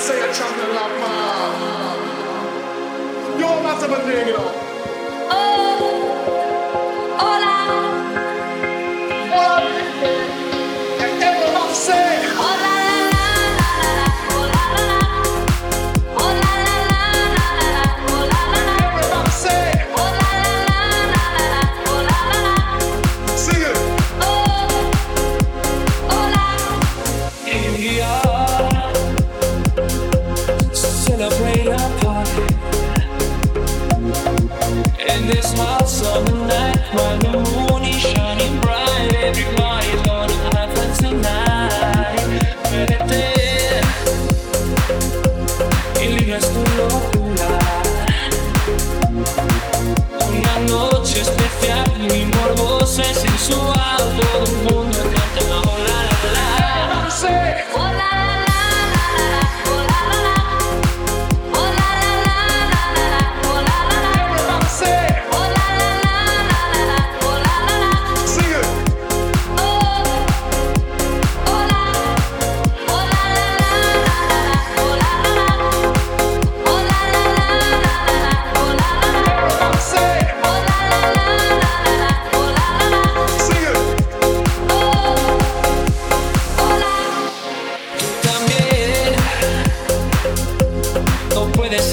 att säga Chapman Lapman. Jag har massa funderingar idag. to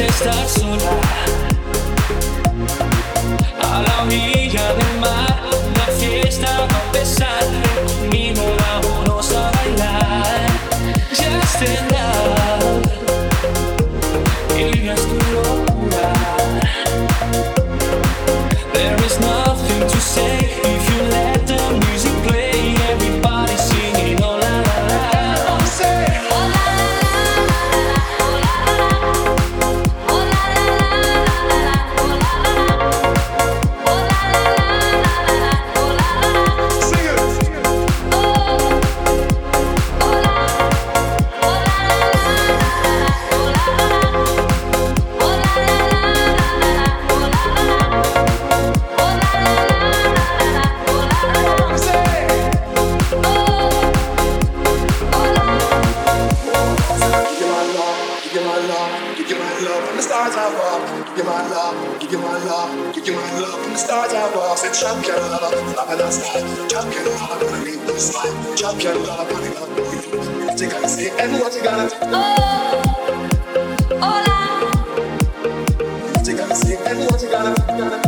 estar sola. love, give you my love, give you my love. From the stars I was a champion lover, flying that sky. Champion lover, gonna leave no sign. Champion lover, gonna love you. What you gotta say and what you gotta do. Oh, hola. What you gotta say and what you gotta do.